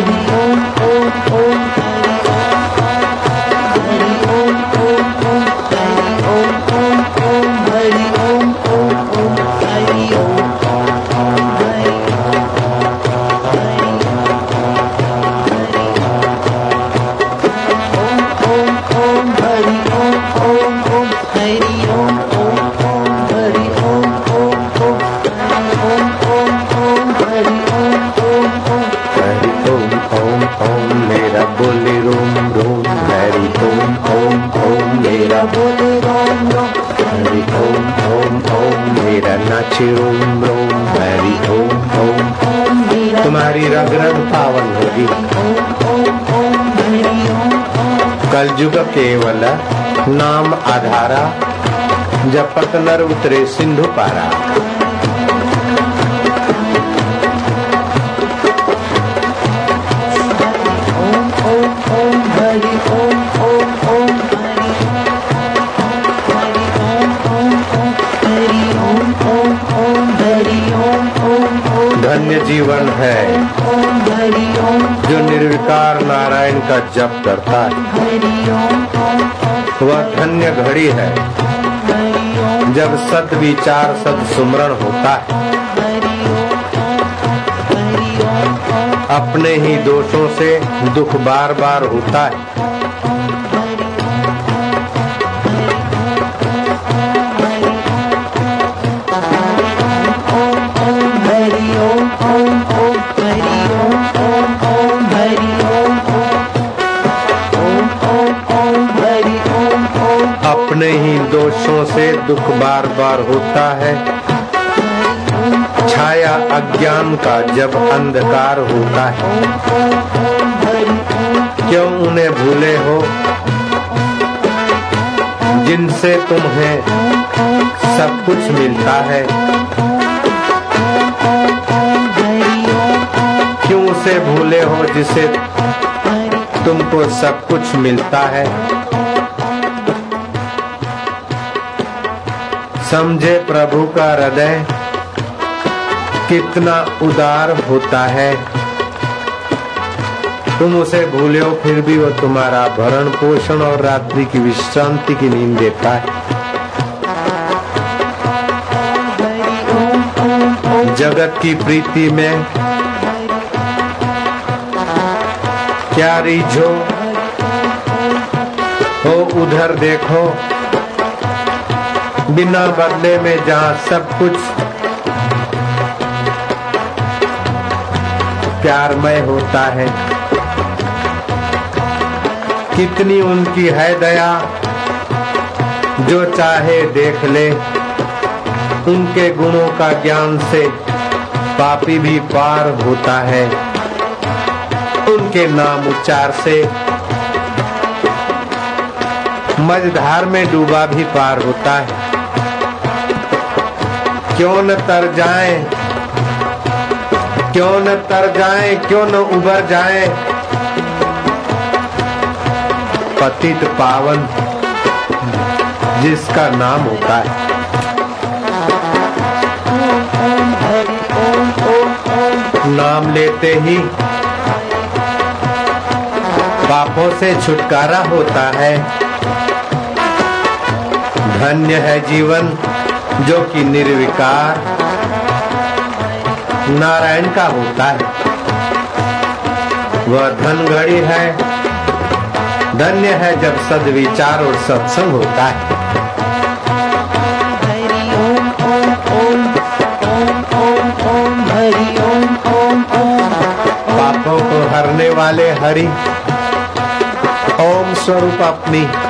तुम्हारी केवल नाम आधारा जपत नर उतरे सिंधु पारा। का जप करता है। वह धन्य घड़ी है। जब सद विचार सद सुमरण होता है, अपने ही दोषों से दुख बार बार होता है। से दुख बार बार होता है। छाया अज्ञान का जब अंधकार होता है। क्यों उन्हें भूले हो? जिनसे तुम्हें सब कुछ मिलता है। क्यों उसे भूले हो जिसे तुमको सब कुछ मिलता है? समझे प्रभु का हृदय, कितना उदार होता है। तुम उसे भूले हो, फिर भी वो तुम्हारा भरण पोषण और रात्रि की विश्रांति की नींद देता है। जगत की प्रीति में क्या रीझो? हो उधर देखो बिना बदले में जहाँ सब कुछ प्यारमय होता है। कितनी उनकी है दया, जो चाहे देख ले। उनके गुणों का ज्ञान से पापी भी पार होता है। उनके नाम उच्चार से मझधार में डूबा भी पार होता है। क्यों न तर जाए? क्यों न तर जाए? क्यों न उबर जाए? पतित पावन, जिसका नाम होता है। नाम लेते ही पापों से छुटकारा होता है। धन्य है जीवन। जो कि निर्विकार नारायण का होता है। वह धन घड़ी है, धन्य है जब सदविचार और सत्संग होता है। पापों को हरने वाले हरि, ओम स्वरूप अपनी।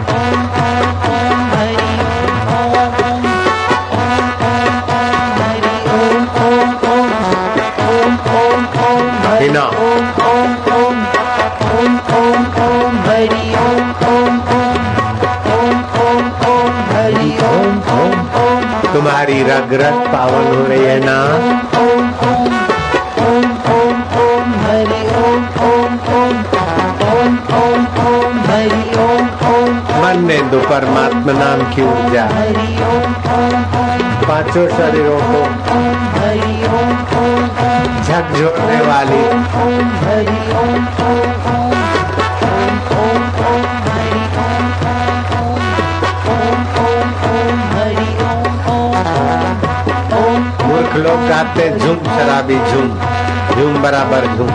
ना ओम ओम ओम ओम ओम ओम हरि ओम ओम ओम ओम ओम ओम हरि ओम ओम ओम तुम्हारी रग रग पावन हो रही है ना? ओम ओम ओम ओम ओम हरि ओम ओम ओम ओम ओम ओम हरि ओम ओम मन में दो तो परमात्मा नाम की ऊर्जा। हरि ओम ओम पाँचों शरीरों को हरि ओम ओम मूर्ख लोग गाते झूम शराबी, झूम। झूम बराबर झूम।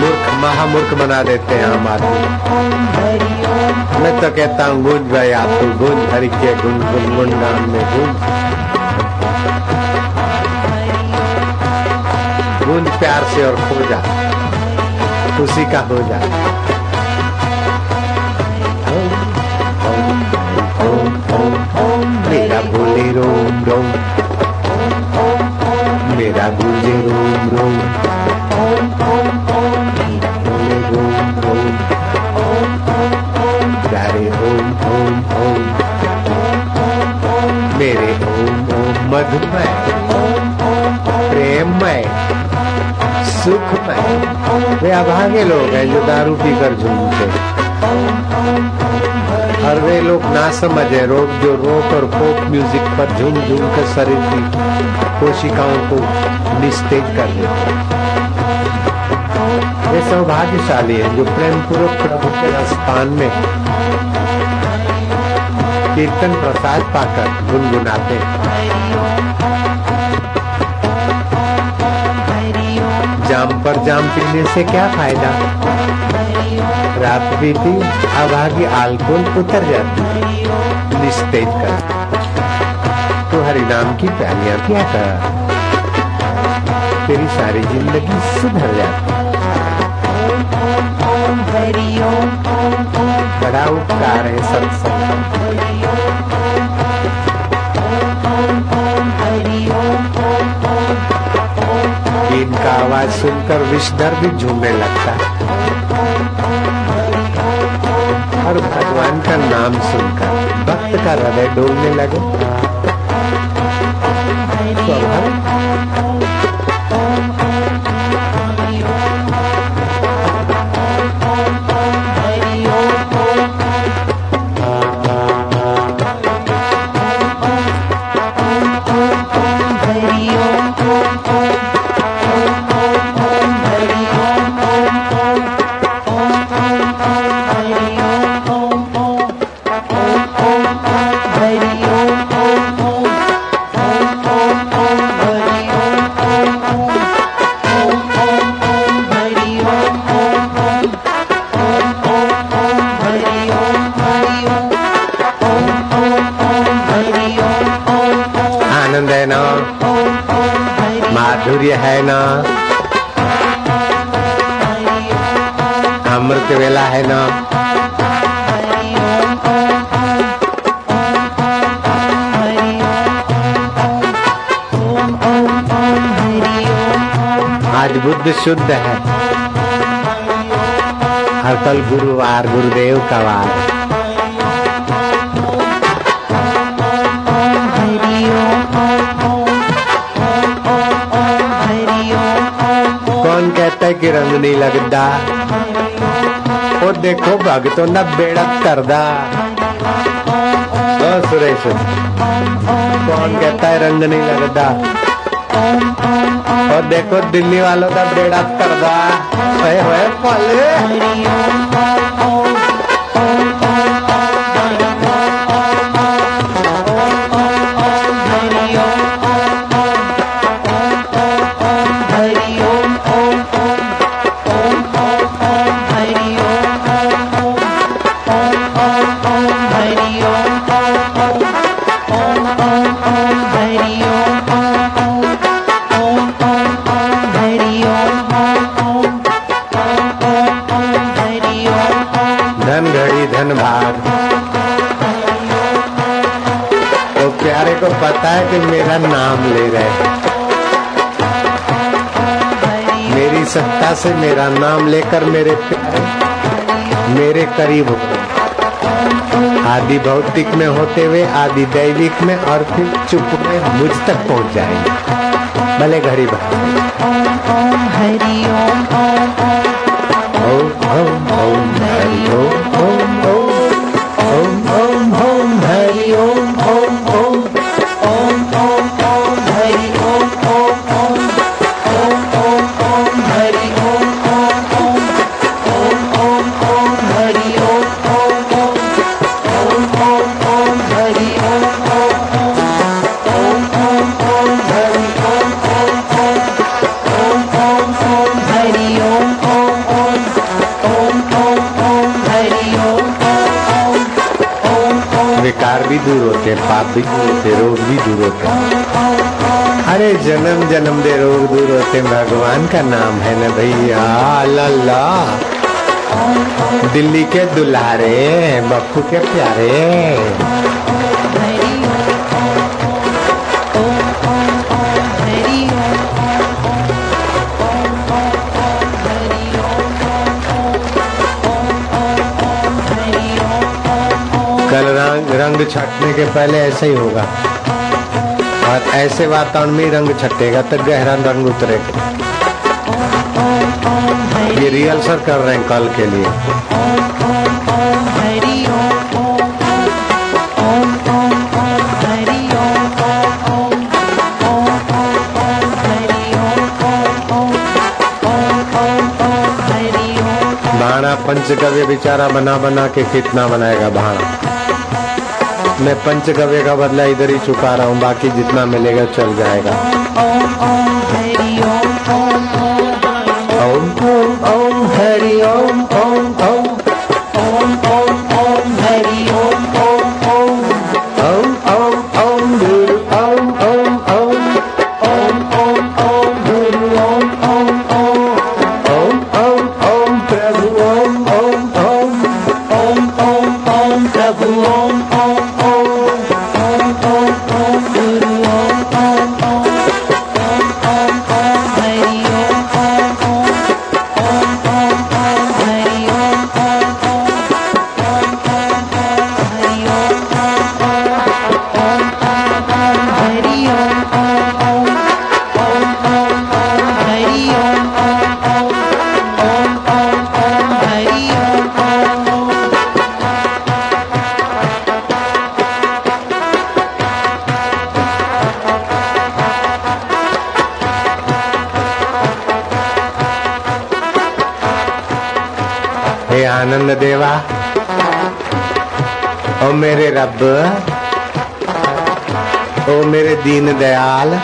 मूर्ख, महामूर्ख बना देते हैं हम आदमी। मैं तो कहता हूँ, गूंज गया तू, गूंज हरि के गुन गुन गुणगान में गूंज गूंज जा उसी का हो जा मेरा बोले रोम रोम। मेरा बोले रोम रोम। ओम ओम ओम मेरे ओम ओम मधुमय। प्रेममय। सुखमय वे अभागे लोग हैं जो दारू पीकर झूमते और वे लोग ना समझे रोग, जो रोक और फोक म्यूज़िक पर झूम झूम कर शरीर की कोशिकाओं को निस्तेज कर देते वे सौभाग्यशाली है, जो प्रेम पूर्वक प्रभु के स्थान में कीर्तन प्रसाद पाकर गुनगुनाते हैं। जाम पर जाम पीने से क्या फ़ायदा? रात बीती, अभागी अल्कोहल उतर जाती। निस्तेज कर। तो हरि नाम की प्यालियाँ क्या कर। तेरी सारी ज़िंदगी सुधर जाती। बड़ा उपकार है सत्संग आवाज़ सुनकर विषधर भी झूमने लगता है। और भगवान का नाम सुनकर भक्त का हृदय डोलने लगे। स्वाभाविक माधुर्य है ना? अमृत वेला है ना? आज बुद्ध शुद्ध है। हर कल गुरुवार, गुरुदेव का वार। कि रंग नहीं लगता वो देखो भगतों ना बेड़ा करदा सुरेश कौन कहता है रंग नहीं लगता और देखो दिल्ली वालों का बेड़ा करदा होए होए पले धन घड़ी धन भाव तो प्यारे को पता है कि मेरा नाम ले रहे मेरी सत्ता से मेरा नाम लेकर मेरे मेरे करीब हो आदि भौतिक में होते हुए आदि दैविक में और फिर चुप में मुझ तक पहुँच जाएँगे। भले घड़ी भर हरि ओम ओम। ओम ओम ओम। Oh. भी दूर होते हैं, पाप भी दूर होते रोग भी दूर होते हैं। अरे जन्म जन्म दे रोग दूर होते हैं, भगवान का नाम है ना भैया? लल्ला दिल्ली के दुलारे, बप्पू के प्यारे। रंग छटने के पहले ऐसे ही होगा। और ऐसे वातावरण में रंग छटेगा तो गहरा रंग उतरेगा। ये रिहर्सल कर रहे हैं कल के लिए। पंचगव्य बेचारा बना बना के कितना बनाएगा भाड़ा मैं पंचगव्य का बदला इधर ही चुका रहा हूँ बाकी जितना मिलेगा चल जाएगा। मेरे रब ओ मेरे दीन दयाल।